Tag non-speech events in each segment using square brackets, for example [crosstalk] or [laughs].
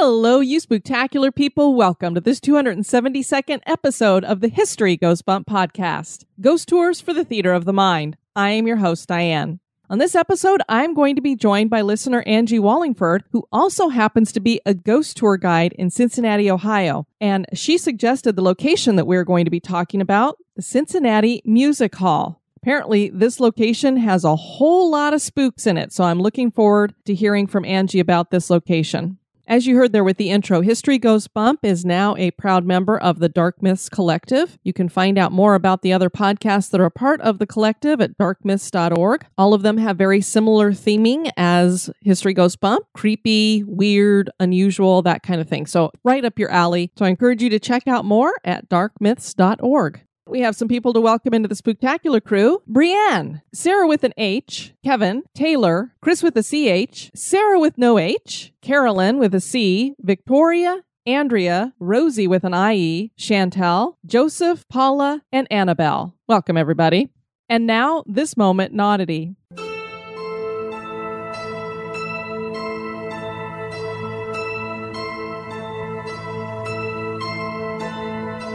Hello, you spectacular people. Welcome to this 272nd episode of the History Goes Bump podcast Ghost Tours for the Theater of the Mind. I am your host, Diane. On this episode, I'm going to be joined by listener Angie Wallingford, who also happens to be a ghost tour guide in Cincinnati, Ohio. And she suggested the location that we're going to be talking about the Cincinnati Music Hall. Apparently, this location has a whole lot of spooks in it, so I'm looking forward to hearing from Angie about this location. As you heard there with the intro, History Goes Bump is now a proud member of the Dark Myths Collective. You can find out more about the other podcasts that are part of the collective at darkmyths.org. All of them have very similar theming as History Goes Bump creepy, weird, unusual, that kind of thing. So, right up your alley. So, I encourage you to check out more at darkmyths.org. We have some people to welcome into the spectacular crew. Brienne, Sarah with an H, Kevin, Taylor, Chris with a CH, Sarah with no H, Carolyn with a C, Victoria, Andrea, Rosie with an IE, Chantel, Joseph, Paula, and Annabelle. Welcome, everybody. And now, this moment in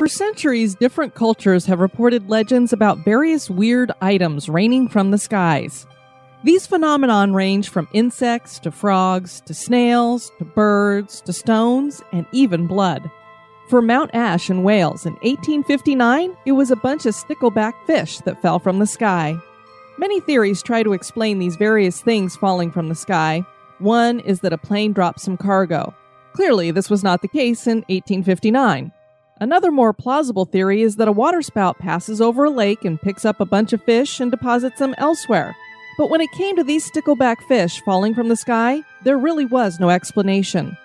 For centuries, different cultures have reported legends about various weird items raining from the skies. These phenomenon range from insects to frogs to snails to birds to stones and even blood. For Mountain Ash in Wales in 1859, it was a bunch of stickleback fish that fell from the sky. Many theories try to explain these various things falling from the sky. One is that a plane dropped some cargo. Clearly, this was not the case in 1859. Another more plausible theory is that a waterspout passes over a lake and picks up a bunch of fish and deposits them elsewhere. But when it came to these stickleback fish falling from the sky, there really was no explanation.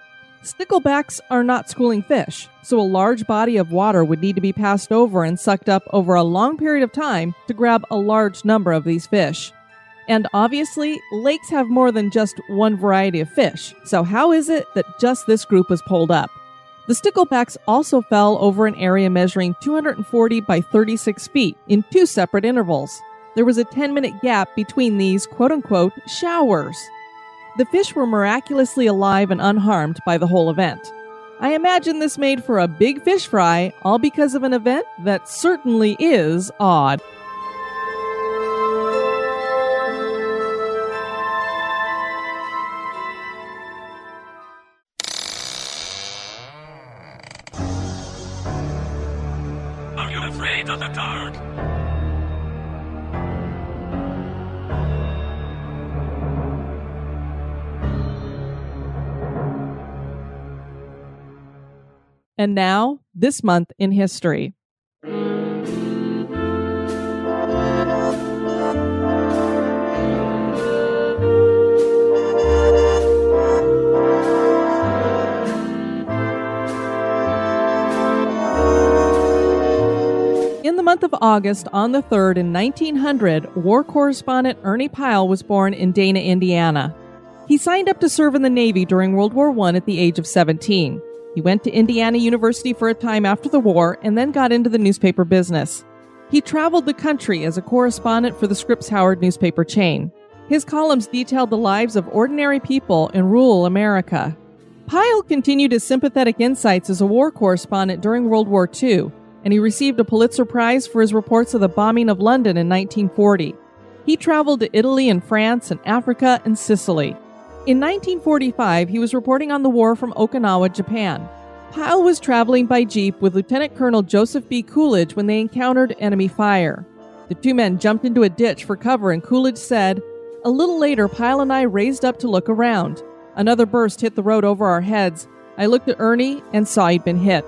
Sticklebacks are not schooling fish, so a large body of water would need to be passed over and sucked up over a long period of time to grab a large number of these fish. And obviously, lakes have more than just one variety of fish, so how is it that just this group was pulled up? The sticklebacks also fell over an area measuring 240 by 36 feet in two separate intervals. There was a 10 minute gap between these quote unquote showers. The fish were miraculously alive and unharmed by the whole event. I imagine this made for a big fish fry, all because of an event that certainly is odd. And now, this month in history. In the month of August, on the 3rd in 1900, war correspondent Ernie Pyle was born in Dana, Indiana. He signed up to serve in the Navy during World War I at the age of 17. He went to Indiana University for a time after the war and then got into the newspaper business. He traveled the country as a correspondent for the Scripps Howard newspaper chain. His columns detailed the lives of ordinary people in rural America. Pyle continued his sympathetic insights as a war correspondent during World War II, and he received a Pulitzer Prize for his reports of the bombing of London in 1940. He traveled to Italy and France and Africa and Sicily. In 1945, he was reporting on the war from Okinawa, Japan. Pyle was traveling by jeep with Lieutenant Colonel Joseph B. Coolidge when they encountered enemy fire. The two men jumped into a ditch for cover, and Coolidge said, A little later, Pyle and I raised up to look around. Another burst hit the road over our heads. I looked at Ernie and saw he'd been hit.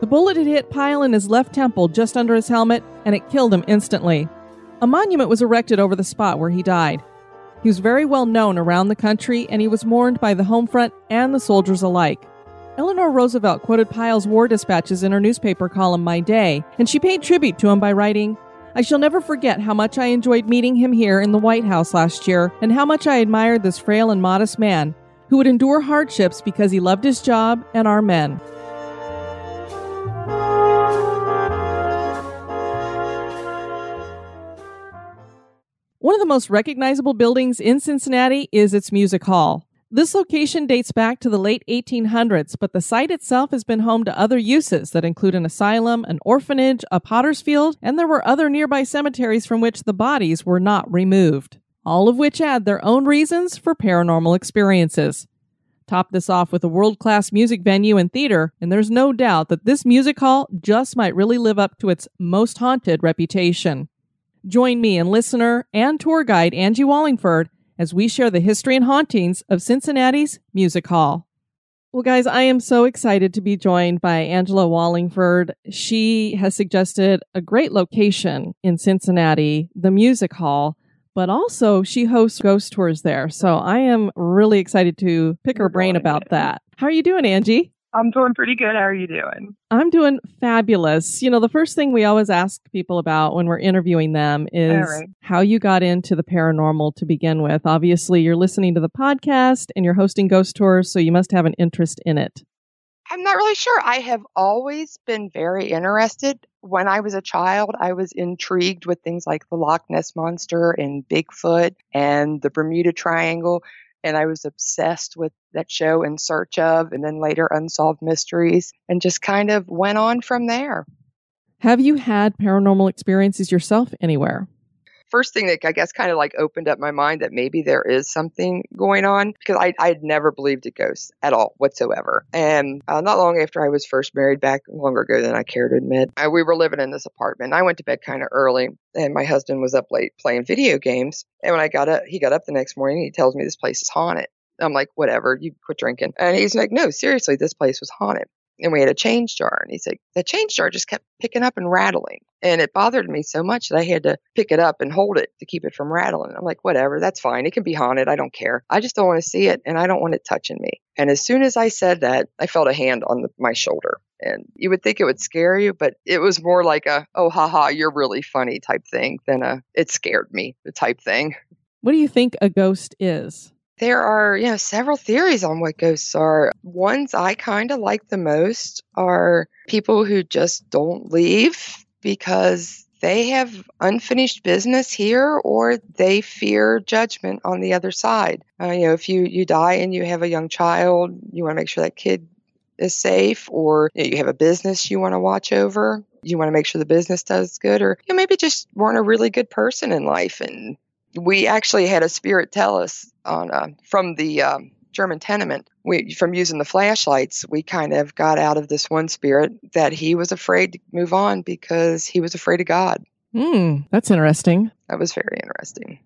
The bullet had hit Pyle in his left temple just under his helmet, and it killed him instantly. A monument was erected over the spot where he died. He was very well known around the country, and he was mourned by the home front and the soldiers alike. Eleanor Roosevelt quoted Pyle's war dispatches in her newspaper column My Day, and she paid tribute to him by writing, I shall never forget how much I enjoyed meeting him here in the White House last year, and how much I admired this frail and modest man who would endure hardships because he loved his job and our men. One of the most recognizable buildings in Cincinnati is its music hall. This location dates back to the late 1800s, but the site itself has been home to other uses that include an asylum, an orphanage, a potter's field, and there were other nearby cemeteries from which the bodies were not removed, all of which add their own reasons for paranormal experiences. Top this off with a world class music venue and theater, and there's no doubt that this music hall just might really live up to its most haunted reputation. Join me and listener and tour guide Angie Wallingford as we share the history and hauntings of Cincinnati's Music Hall. Well, guys, I am so excited to be joined by Angela Wallingford. She has suggested a great location in Cincinnati, the Music Hall, but also she hosts ghost tours there. So I am really excited to pick her brain about that. How are you doing, Angie? I'm doing pretty good. How are you doing? I'm doing fabulous. You know, the first thing we always ask people about when we're interviewing them is right. how you got into the paranormal to begin with. Obviously, you're listening to the podcast and you're hosting ghost tours, so you must have an interest in it. I'm not really sure. I have always been very interested. When I was a child, I was intrigued with things like the Loch Ness Monster and Bigfoot and the Bermuda Triangle and I was obsessed with that show In Search of, and then later Unsolved Mysteries, and just kind of went on from there. Have you had paranormal experiences yourself anywhere? First thing that I guess kind of like opened up my mind that maybe there is something going on because I I had never believed in ghosts at all whatsoever. And uh, not long after I was first married, back longer ago than I care to admit, I, we were living in this apartment. I went to bed kind of early, and my husband was up late playing video games. And when I got up, he got up the next morning. He tells me this place is haunted. I'm like, whatever, you quit drinking. And he's like, no, seriously, this place was haunted. And we had a change jar. And he's like, the change jar just kept picking up and rattling. And it bothered me so much that I had to pick it up and hold it to keep it from rattling. I'm like, whatever, that's fine. It can be haunted. I don't care. I just don't want to see it and I don't want it touching me. And as soon as I said that, I felt a hand on the, my shoulder. And you would think it would scare you, but it was more like a, oh, haha, you're really funny type thing than a, it scared me type thing. What do you think a ghost is? There are, you know, several theories on what ghosts are. Ones I kind of like the most are people who just don't leave because they have unfinished business here or they fear judgment on the other side. Uh, you know, if you, you die and you have a young child, you want to make sure that kid is safe, or you, know, you have a business you want to watch over, you want to make sure the business does good, or you know, maybe just weren't a really good person in life and we actually had a spirit tell us on uh, from the um, German tenement. We from using the flashlights, we kind of got out of this one spirit that he was afraid to move on because he was afraid of God. Hmm, that's interesting. That was very interesting.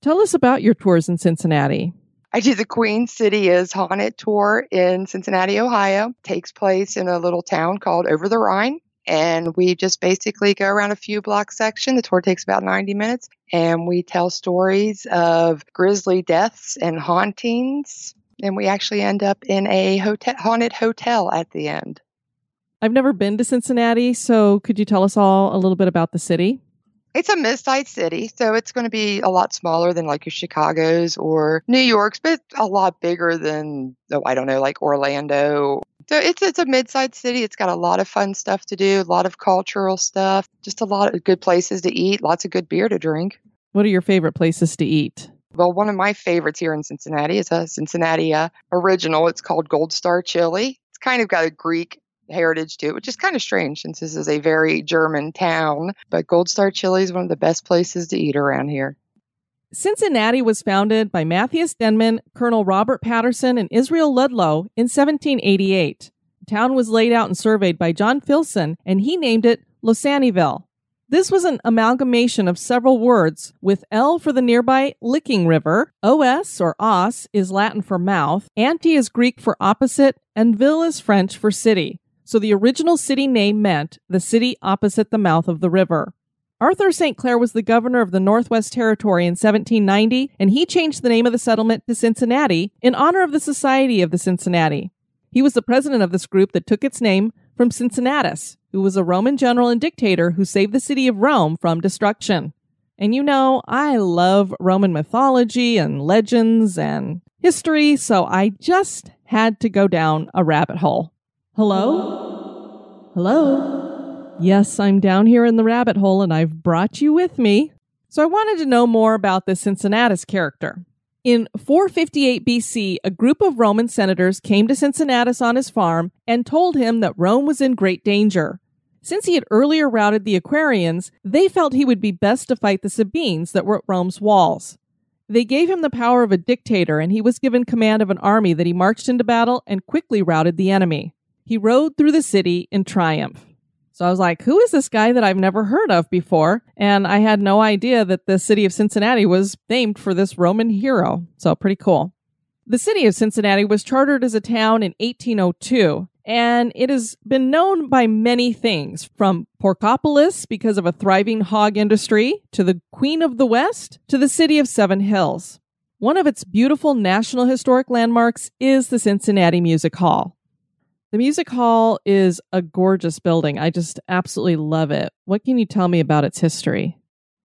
Tell us about your tours in Cincinnati. I do the Queen City is Haunted tour in Cincinnati, Ohio. Takes place in a little town called Over the Rhine and we just basically go around a few block section. The tour takes about 90 minutes, and we tell stories of grisly deaths and hauntings. And we actually end up in a hotel, haunted hotel at the end. I've never been to Cincinnati, so could you tell us all a little bit about the city? It's a mid-sized city, so it's going to be a lot smaller than like your Chicago's or New York's, but a lot bigger than oh, I don't know, like Orlando so it's it's a mid-sized city. It's got a lot of fun stuff to do, a lot of cultural stuff, just a lot of good places to eat, lots of good beer to drink. What are your favorite places to eat? Well, one of my favorites here in Cincinnati is a Cincinnati uh, original. It's called Gold Star Chili. It's kind of got a Greek heritage to it, which is kind of strange since this is a very German town. But Gold Star Chili is one of the best places to eat around here. Cincinnati was founded by Matthias Denman, Colonel Robert Patterson, and Israel Ludlow in 1788. The town was laid out and surveyed by John Filson, and he named it Losantiville. This was an amalgamation of several words, with L for the nearby Licking River, OS or os is Latin for mouth, anti is Greek for opposite, and ville is French for city. So the original city name meant the city opposite the mouth of the river. Arthur St. Clair was the governor of the Northwest Territory in 1790, and he changed the name of the settlement to Cincinnati in honor of the Society of the Cincinnati. He was the president of this group that took its name from Cincinnatus, who was a Roman general and dictator who saved the city of Rome from destruction. And you know, I love Roman mythology and legends and history, so I just had to go down a rabbit hole. Hello? Hello? Yes, I'm down here in the rabbit hole and I've brought you with me. So I wanted to know more about the Cincinnatus character. In 458 BC, a group of Roman senators came to Cincinnatus on his farm and told him that Rome was in great danger. Since he had earlier routed the Aquarians, they felt he would be best to fight the Sabines that were at Rome's walls. They gave him the power of a dictator, and he was given command of an army that he marched into battle and quickly routed the enemy. He rode through the city in triumph. So I was like, who is this guy that I've never heard of before? And I had no idea that the city of Cincinnati was named for this Roman hero. So pretty cool. The city of Cincinnati was chartered as a town in 1802, and it has been known by many things from Porkopolis because of a thriving hog industry, to the Queen of the West, to the city of Seven Hills. One of its beautiful National Historic landmarks is the Cincinnati Music Hall. The music hall is a gorgeous building. I just absolutely love it. What can you tell me about its history?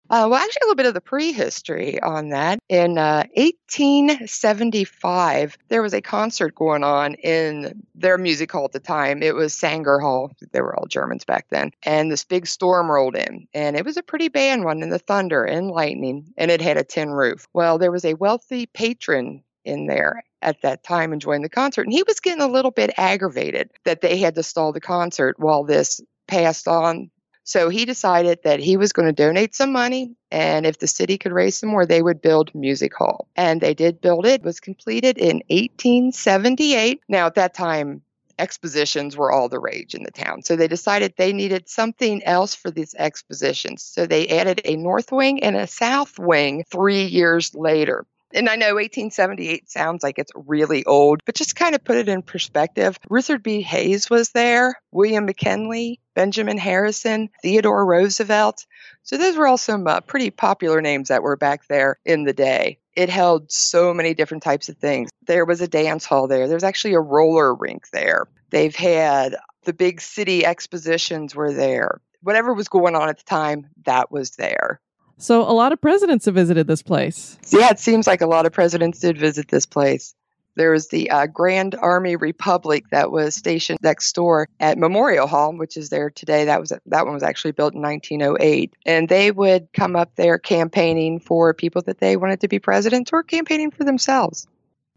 Uh, well, actually, a little bit of the prehistory on that. In uh, 1875, there was a concert going on in their music hall at the time. It was Sanger Hall. They were all Germans back then. And this big storm rolled in, and it was a pretty bad one in the thunder and lightning, and it had a tin roof. Well, there was a wealthy patron in there at that time and enjoying the concert. And he was getting a little bit aggravated that they had to stall the concert while this passed on. So he decided that he was going to donate some money, and if the city could raise some more, they would build Music Hall. And they did build it. It was completed in 1878. Now, at that time, expositions were all the rage in the town. So they decided they needed something else for these expositions. So they added a north wing and a south wing three years later. And I know 1878 sounds like it's really old, but just kind of put it in perspective. Rutherford B. Hayes was there, William McKinley, Benjamin Harrison, Theodore Roosevelt. So those were all some uh, pretty popular names that were back there in the day. It held so many different types of things. There was a dance hall there. There's actually a roller rink there. They've had the big city expositions were there. Whatever was going on at the time, that was there. So a lot of presidents have visited this place. Yeah, it seems like a lot of presidents did visit this place. There was the uh, Grand Army Republic that was stationed next door at Memorial Hall, which is there today. That was that one was actually built in 1908, and they would come up there campaigning for people that they wanted to be presidents or campaigning for themselves.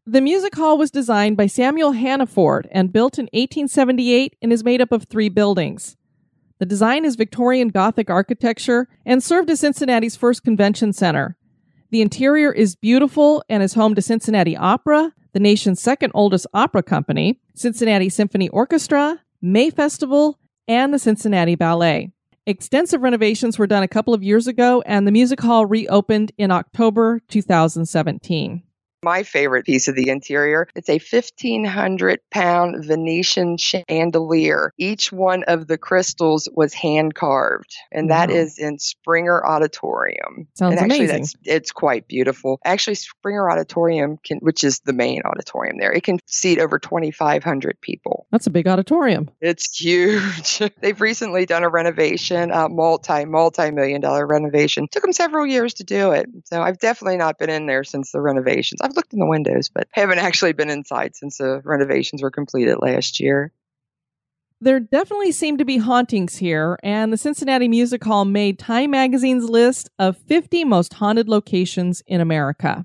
The music hall was designed by Samuel Hannaford and built in 1878 and is made up of three buildings. The design is Victorian Gothic architecture and served as Cincinnati's first convention center. The interior is beautiful and is home to Cincinnati Opera, the nation's second oldest opera company, Cincinnati Symphony Orchestra, May Festival, and the Cincinnati Ballet. Extensive renovations were done a couple of years ago, and the music hall reopened in October 2017 my favorite piece of the interior. It's a 1,500 pound Venetian chandelier. Each one of the crystals was hand carved, and that is wow. in Springer Auditorium. Sounds and actually, amazing. it's quite beautiful. Actually, Springer Auditorium can, which is the main auditorium there, it can seat over 2,500 people. That's a big auditorium. It's huge. [laughs] They've recently done a renovation, a multi multi million dollar renovation. Took them several years to do it, so I've definitely not been in there since the renovations. I've looked in the windows, but haven't actually been inside since the renovations were completed last year. There definitely seem to be hauntings here, and the Cincinnati Music Hall made Time Magazine's list of 50 most haunted locations in America.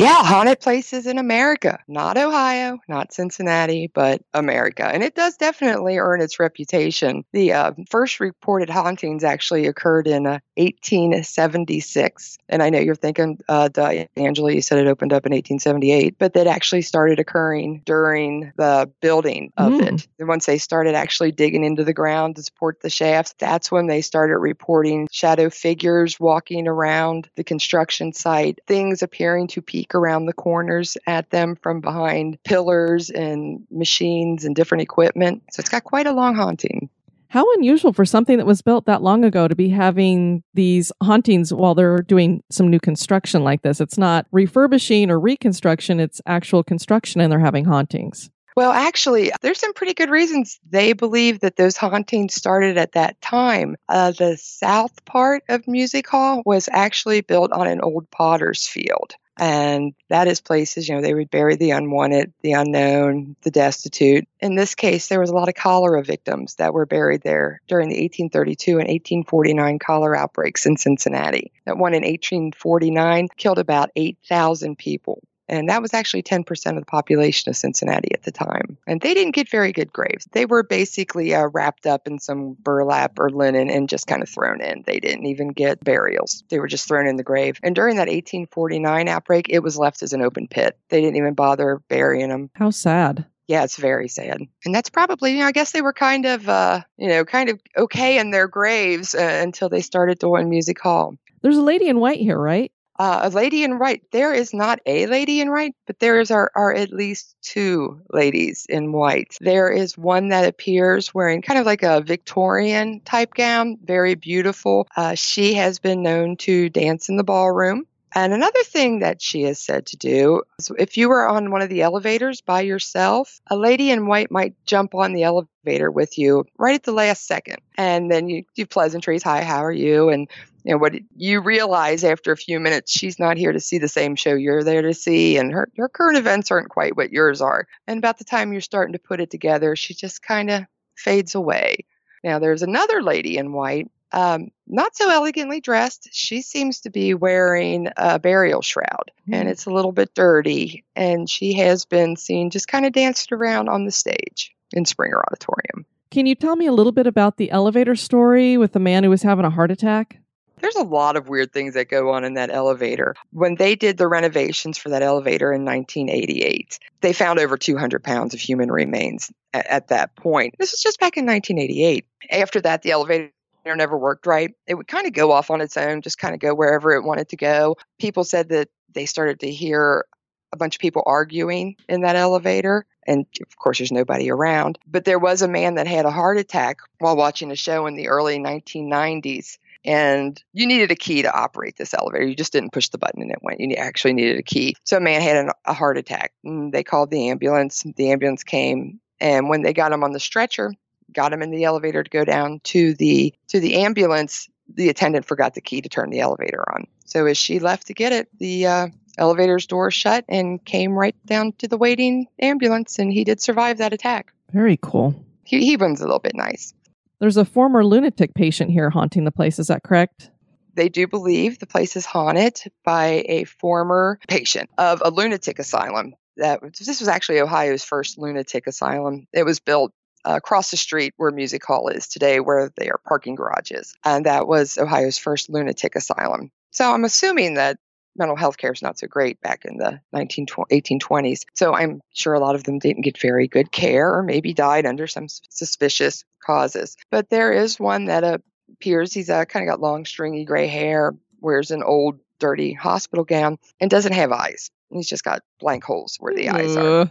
Yeah, haunted places in America, not Ohio, not Cincinnati, but America. And it does definitely earn its reputation. The uh, first reported hauntings actually occurred in uh, 1876. And I know you're thinking, uh, Angela, you said it opened up in 1878, but that actually started occurring during the building of mm. it. And once they started actually digging into the ground to support the shafts, that's when they started reporting shadow figures walking around the construction site, things appearing to peek peek around the corners at them from behind pillars and machines and different equipment. So it's got quite a long haunting. How unusual for something that was built that long ago to be having these hauntings while they're doing some new construction like this. It's not refurbishing or reconstruction, it's actual construction and they're having hauntings. Well, actually, there's some pretty good reasons they believe that those hauntings started at that time. Uh, the south part of Music Hall was actually built on an old potter's field. And that is places, you know, they would bury the unwanted, the unknown, the destitute. In this case, there was a lot of cholera victims that were buried there during the 1832 and 1849 cholera outbreaks in Cincinnati. That one in 1849 killed about 8,000 people. And that was actually 10% of the population of Cincinnati at the time. And they didn't get very good graves. They were basically uh, wrapped up in some burlap or linen and just kind of thrown in. They didn't even get burials, they were just thrown in the grave. And during that 1849 outbreak, it was left as an open pit. They didn't even bother burying them. How sad yeah, it's very sad. And that's probably, you know, I guess they were kind of, uh, you know, kind of okay in their graves uh, until they started doing music hall. There's a lady in white here, right? Uh, a lady in white. There is not a lady in white, but there is are, are at least two ladies in white. There is one that appears wearing kind of like a Victorian type gown, very beautiful. Uh, she has been known to dance in the ballroom. And another thing that she is said to do is if you were on one of the elevators by yourself, a lady in white might jump on the elevator with you right at the last second. And then you do pleasantries. Hi, how are you? And you know what you realize after a few minutes she's not here to see the same show you're there to see and her, her current events aren't quite what yours are and about the time you're starting to put it together she just kind of fades away now there's another lady in white um, not so elegantly dressed. She seems to be wearing a burial shroud mm. and hmm. it's a little bit dirty. And she has been seen just kind of dancing around on the stage in Springer Auditorium. Can you tell me a little bit about the elevator story with the man who was having a heart attack? There's a lot of weird things that go on in that elevator. When they did the renovations for that elevator in 1988, they found over 200 pounds of human remains at, at that point. This was just back in 1988. After that, the elevator never worked right. It would kind of go off on its own, just kind of go wherever it wanted to go. People said that they started to hear a bunch of people arguing in that elevator. And of course, there's nobody around. But there was a man that had a heart attack while watching a show in the early 1990s. And you needed a key to operate this elevator. You just didn't push the button and it went. You actually needed a key. So a man had an, a heart attack. And they called the ambulance. The ambulance came. And when they got him on the stretcher, got him in the elevator to go down to the to the ambulance the attendant forgot the key to turn the elevator on so as she left to get it the uh, elevator's door shut and came right down to the waiting ambulance and he did survive that attack very cool he, he runs a little bit nice there's a former lunatic patient here haunting the place is that correct they do believe the place is haunted by a former patient of a lunatic asylum that this was actually Ohio's first lunatic asylum. It was built uh, across the street where Music Hall is today, where they are parking garages. And that was Ohio's first lunatic asylum. So I'm assuming that mental health care is not so great back in the 19, 1820s. So I'm sure a lot of them didn't get very good care or maybe died under some suspicious causes. But there is one that appears, he's uh, kind of got long, stringy gray hair, wears an old, dirty hospital gown, and doesn't have eyes. He's just got blank holes where the eyes are.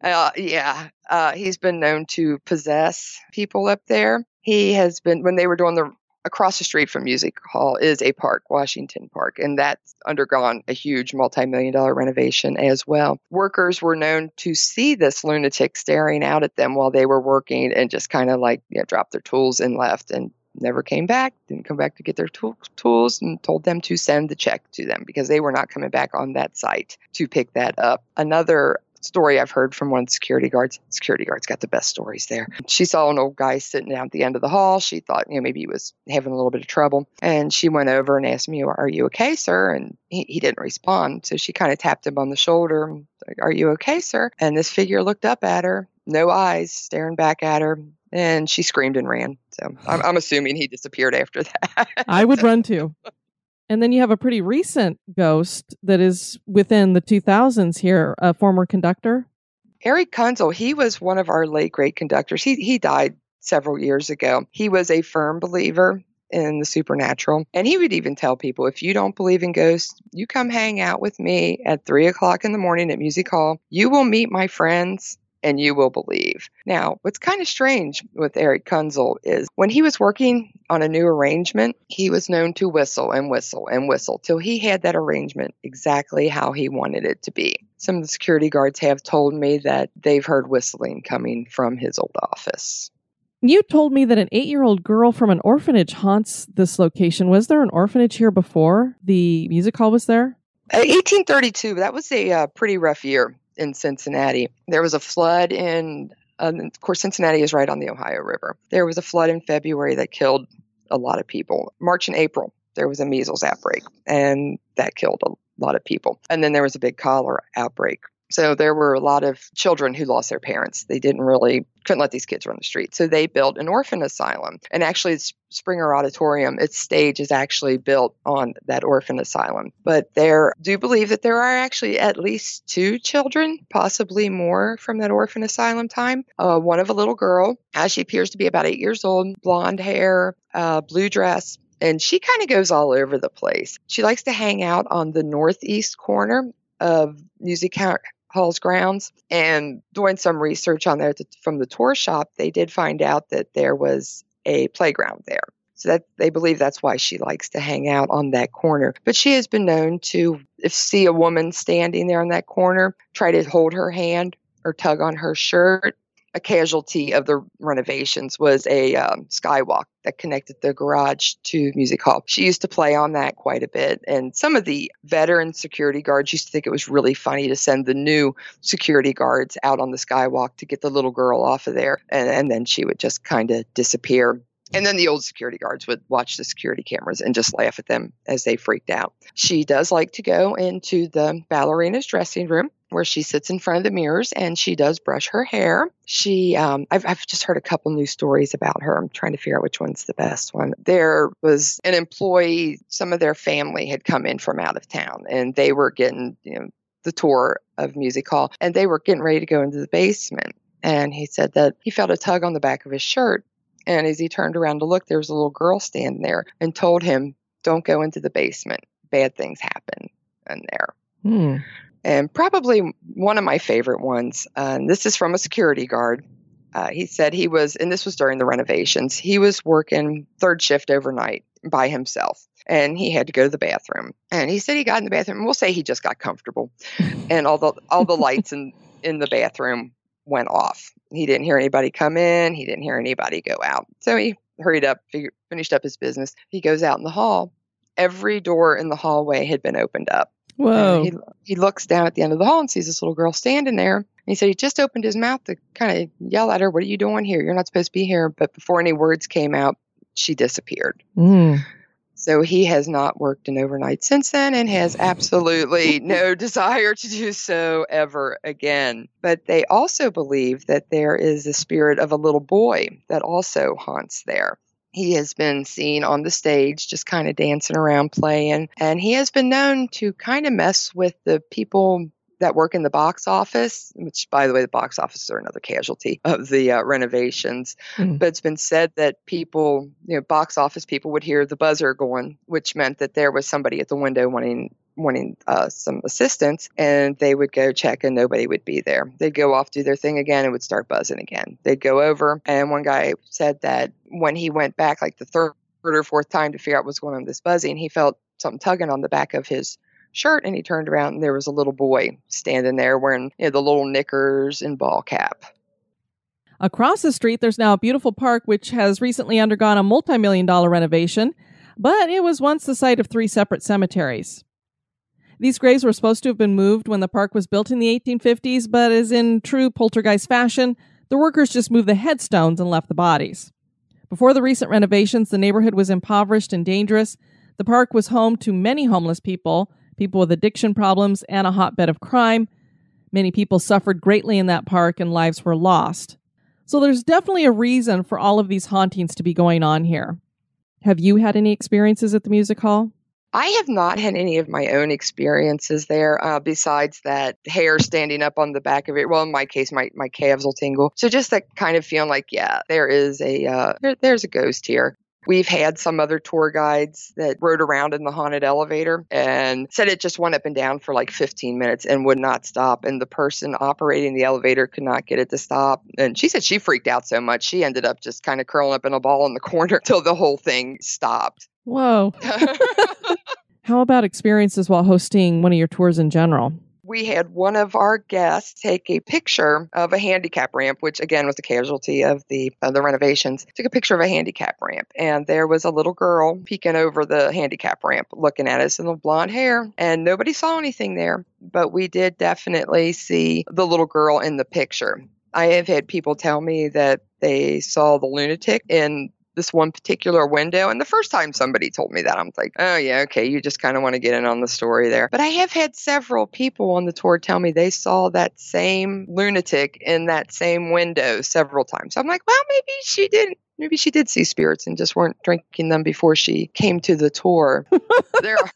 Uh, yeah. Uh, he's been known to possess people up there. He has been, when they were doing the across the street from Music Hall is a park, Washington Park, and that's undergone a huge multi million dollar renovation as well. Workers were known to see this lunatic staring out at them while they were working and just kind of like yeah, dropped their tools and left and never came back, didn't come back to get their tool, tools, and told them to send the check to them because they were not coming back on that site to pick that up. Another story I've heard from one security guards. Security guards got the best stories there. She saw an old guy sitting down at the end of the hall. She thought, you know, maybe he was having a little bit of trouble. And she went over and asked me, Are you okay, sir? And he, he didn't respond. So she kind of tapped him on the shoulder. Like, Are you okay, sir? And this figure looked up at her, no eyes, staring back at her. And she screamed and ran. So I'm, I'm assuming he disappeared after that. I would run too. [laughs] And then you have a pretty recent ghost that is within the 2000s here, a former conductor. Erich Kunzel, he was one of our late great conductors. He he died several years ago. He was a firm believer in the supernatural. And he would even tell people if you don't believe in ghosts, you come hang out with me at three o'clock in the morning at Music Hall. You will meet my friends and you will believe. Now, what's kind of strange with Erich Kunzel is when he was working on a new arrangement, he was known to whistle and whistle and whistle till he had that arrangement exactly how he wanted it to be. Some of the security guards have told me that they've heard whistling coming from his old office. You told me that an eight year old girl from an orphanage haunts this location. Was there an orphanage here before the music hall was there? Uh, 1832, that was a uh, pretty rough year in Cincinnati. There was a flood in, um, of course, Cincinnati is right on the Ohio River. There was a flood in February that killed a lot of people. March and April, there was a measles outbreak, and that killed a lot of people. And then there was a big cholera outbreak so there were a lot of children who lost their parents. They didn't really couldn't let these kids run the street. So they built an orphan asylum. And actually Springer Auditorium, its stage is actually built on that orphan asylum. But there do believe that there are actually at least two children, possibly more from that orphan asylum time. Uh, one of a little girl, as she appears to be about eight years old, blonde hair, uh, blue dress, and she kind of goes all over the place. She likes to hang out on the northeast corner of Music Hall's grounds. And doing some research on there from the tour shop, they did find out that there was a playground there. So that they believe that's why she likes to hang out on that corner. But she has been known to, if see a woman standing there on that corner, try to hold her hand or tug on her shirt a casualty of the renovations was a um, skywalk that connected the garage to music hall. She used to play on that quite a bit, and some of the veteran security guards used to think it was really funny to send the new security guards out on the skywalk to get the little girl off of there, and, and then she would just kind of disappear. And then the old security guards would watch the security cameras and just laugh at them as they freaked out. She does like to go into the ballerina's dressing room where she sits in front of the mirrors and she does brush her hair. She, um, I've, I've just heard a couple new stories about her. I'm trying to figure out which one's the best one. There was an employee, some of their family had come in from out of town and they were getting, you know, the tour of Music Hall and they were getting ready to go into the basement. And he said that he felt a tug on the back of his shirt. And as he turned around to look, there was a little girl standing there and told him, Don't go into the basement. Bad things happen in there. Hmm. And probably one of my favorite ones, uh, this is from a security guard. Uh, he said he was, and this was during the renovations, he was working third shift overnight by himself and he had to go to the bathroom. And he said he got in the bathroom, we'll say he just got comfortable, [laughs] and all the all the lights in in the bathroom went off. He didn't hear anybody come in. He didn't hear anybody go out. So he hurried up, figured, finished up his business. He goes out in the hall. Every door in the hallway had been opened up. Whoa. He, he looks down at the end of the hall and sees this little girl standing there. And he said he just opened his mouth to kind of yell at her, What are you doing here? You're not supposed to be here. But before any words came out, she disappeared. Mm. So he has not worked an overnight since then and has absolutely no [laughs] desire to do so ever again. But they also believe that there is the spirit of a little boy that also haunts there. He has been seen on the stage just kind of dancing around playing, and he has been known to kind of mess with the people that work in the box office, which, by the way, the box offices are another casualty of the uh, renovations. Mm. But it's been said that people, you know, box office people would hear the buzzer going, which meant that there was somebody at the window wanting wanting uh, some assistance, and they would go check, and nobody would be there. They'd go off, do their thing again, and would start buzzing again. They'd go over, and one guy said that when he went back, like the third or fourth time to figure out what's going on with this buzzing, he felt something tugging on the back of his shirt and he turned around and there was a little boy standing there wearing you know, the little knickers and ball cap. Across the street, there's now a beautiful park which has recently undergone a multi million dollar renovation, but it was once the site of three separate cemeteries. These graves were supposed to have been moved when the park was built in the 1850s, but as in true poltergeist fashion, the workers just moved the headstones and left the bodies. Before the recent renovations, the neighborhood was impoverished and dangerous. The park was home to many homeless people, people with addiction problems, and a hotbed of crime. Many people suffered greatly in that park and lives were lost. So there's definitely a reason for all of these hauntings to be going on here. Have you had any experiences at the music hall? I have not had any of my own experiences there, uh, besides that hair standing up on the back of it. Well, in my case, my, my calves will tingle. So just that kind of feeling like, yeah, there is a uh, there, there's a ghost here. We've had some other tour guides that rode around in the haunted elevator and said it just went up and down for like 15 minutes and would not stop. And the person operating the elevator could not get it to stop. And she said she freaked out so much, she ended up just kind of curling up in a ball in the [laughs] corner till the whole thing stopped. Whoa. [laughs] [laughs] How about experiences while hosting one of your tours in general? we had one of our guests take a picture of a handicap ramp, which again was a casualty of the of the renovations. Took a picture of a handicap ramp, and there was a little girl peeking over the handicap ramp, looking at us in the blonde hair, and nobody saw anything there, but we did definitely see the little girl in the picture. I have had people tell me that they saw the lunatic in this one particular window. And the first time somebody told me that, I'm like, oh, yeah, okay, you just kind of want to get in on the story there. But I have had several people on the tour tell me they saw that same lunatic in that same window several times. So I'm like, well, maybe she didn't maybe she did see spirits and just weren't drinking them before she came to the tour. [laughs] there are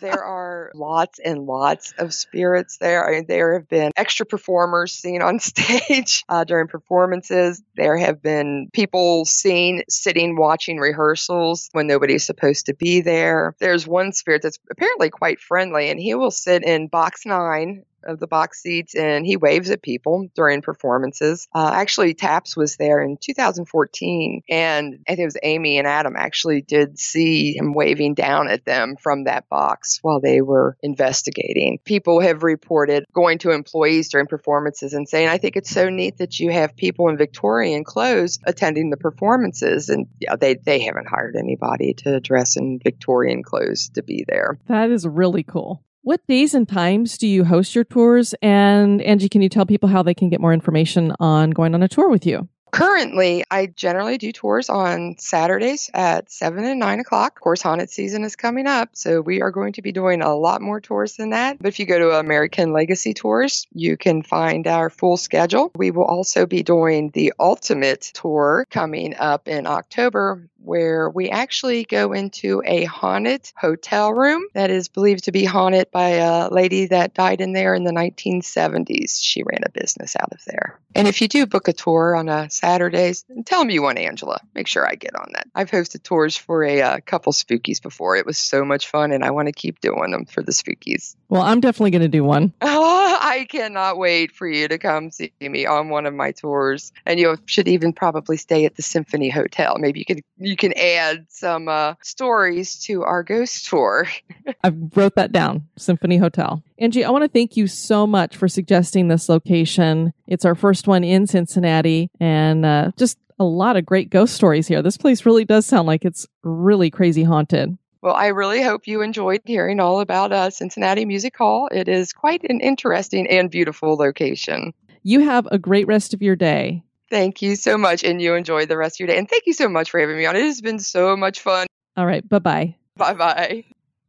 there are lots and lots of spirits there. I mean, there have been extra performers seen on [laughs] stage uh, during performances. There have been people seen sitting watching rehearsals when nobody's supposed to be there. There's one spirit that's apparently quite friendly, and he will sit in box nine of the box seats and he waves at people during performances. Uh, actually, TAPS was there in 2014, and I think it was Amy and Adam actually did see him waving down at them from that box while they were investigating. People have reported going to employees during performances and saying, I think it's so neat that you have people in Victorian clothes attending the performances. And yeah, they, they haven't hired anybody to dress in Victorian clothes to be there. That is really cool. What days and times do you host your tours? And Angie, can you tell people how they can get more information on going on a tour with you? Currently, I generally do tours on Saturdays at 7 and 9 o'clock. Of course, haunted season is coming up, so we are going to be doing a lot more tours than that. But if you go to American Legacy Tours, you can find our full schedule. We will also be doing the Ultimate Tour coming up in October where we actually go into a haunted hotel room that is believed to be haunted by a lady that died in there in the 1970s. She ran a business out of there. And if you do book a tour on a Saturdays, tell them you want Angela. Make sure I get on that. I've hosted tours for a uh, couple spookies before. It was so much fun, and I want to keep doing them for the spookies. Well, I'm definitely going to do one. Oh, [laughs] I cannot wait for you to come see me on one of my tours. And you should even probably stay at the Symphony Hotel. Maybe you could you can add some uh, stories to our ghost tour. [laughs] I wrote that down. Symphony Hotel. Angie, I want to thank you so much for suggesting this location. It's our first one in Cincinnati, and uh, just a lot of great ghost stories here. This place really does sound like it's really crazy haunted. Well, I really hope you enjoyed hearing all about uh, Cincinnati Music Hall. It is quite an interesting and beautiful location. You have a great rest of your day. Thank you so much, and you enjoy the rest of your day. And thank you so much for having me on. It has been so much fun. All right. Bye bye. Bye bye.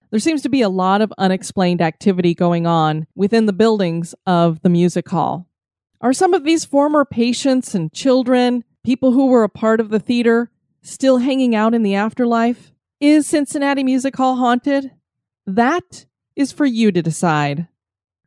There seems to be a lot of unexplained activity going on within the buildings of the music hall. Are some of these former patients and children, people who were a part of the theater, still hanging out in the afterlife? Is Cincinnati Music Hall haunted? That is for you to decide.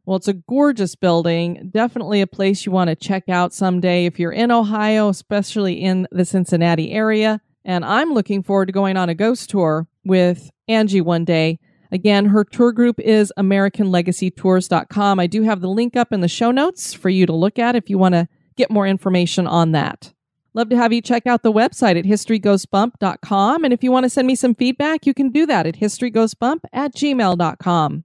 Well, it's a gorgeous building. Definitely a place you want to check out someday if you're in Ohio, especially in the Cincinnati area. And I'm looking forward to going on a ghost tour with Angie one day Again, her tour group is AmericanLegacyTours.com. I do have the link up in the show notes for you to look at if you want to get more information on that. Love to have you check out the website at historygoesbump.com. And if you want to send me some feedback, you can do that at historygoesbump at gmail.com.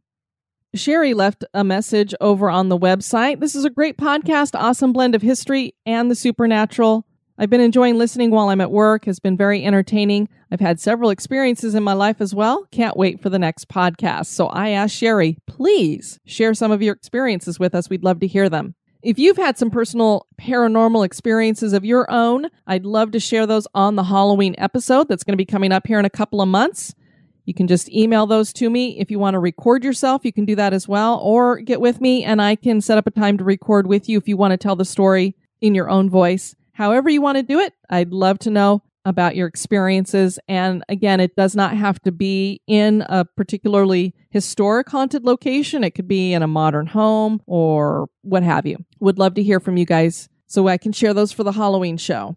Sherry left a message over on the website. This is a great podcast, awesome blend of history and the supernatural. I've been enjoying listening while I'm at work, has been very entertaining. I've had several experiences in my life as well. Can't wait for the next podcast. So I asked Sherry, please share some of your experiences with us. We'd love to hear them. If you've had some personal paranormal experiences of your own, I'd love to share those on the Halloween episode that's going to be coming up here in a couple of months. You can just email those to me. If you want to record yourself, you can do that as well, or get with me and I can set up a time to record with you if you want to tell the story in your own voice. However, you want to do it, I'd love to know about your experiences. And again, it does not have to be in a particularly historic haunted location, it could be in a modern home or what have you. Would love to hear from you guys so I can share those for the Halloween show.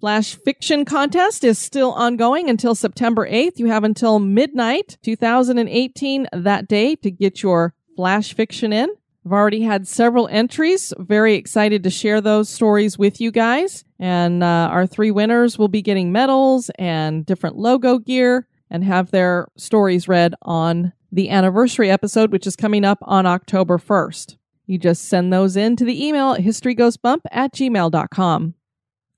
Flash Fiction Contest is still ongoing until September 8th. You have until midnight 2018 that day to get your Flash Fiction in. I've already had several entries. Very excited to share those stories with you guys. And uh, our three winners will be getting medals and different logo gear and have their stories read on the anniversary episode, which is coming up on October 1st. You just send those in to the email at historygoesbump at gmail.com.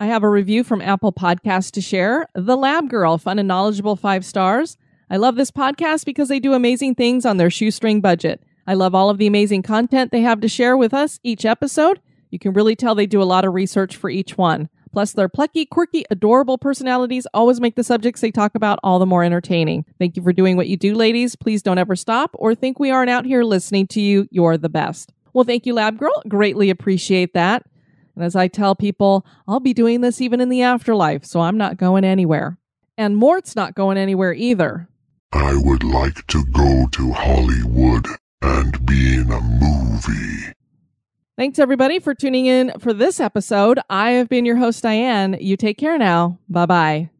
I have a review from Apple Podcasts to share. The Lab Girl, fun and knowledgeable, five stars. I love this podcast because they do amazing things on their shoestring budget. I love all of the amazing content they have to share with us each episode. You can really tell they do a lot of research for each one. Plus, their plucky, quirky, adorable personalities always make the subjects they talk about all the more entertaining. Thank you for doing what you do, ladies. Please don't ever stop or think we aren't out here listening to you. You're the best. Well, thank you, Lab Girl. Greatly appreciate that. And as I tell people, I'll be doing this even in the afterlife, so I'm not going anywhere. And Mort's not going anywhere either. I would like to go to Hollywood and be in a movie. Thanks, everybody, for tuning in for this episode. I have been your host, Diane. You take care now. Bye bye.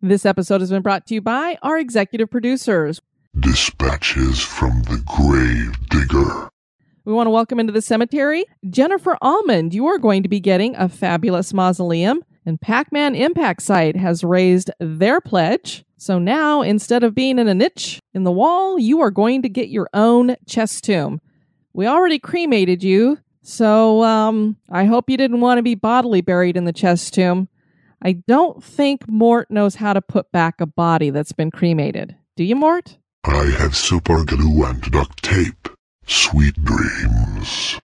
This episode has been brought to you by our executive producers. Dispatches from the grave digger. We want to welcome into the cemetery Jennifer Almond. You are going to be getting a fabulous mausoleum, and Pac Man Impact Site has raised their pledge. So now, instead of being in a niche in the wall, you are going to get your own chest tomb. We already cremated you, so um, I hope you didn't want to be bodily buried in the chest tomb. I don't think Mort knows how to put back a body that's been cremated. Do you, Mort? I have super glue and duct tape. Sweet dreams.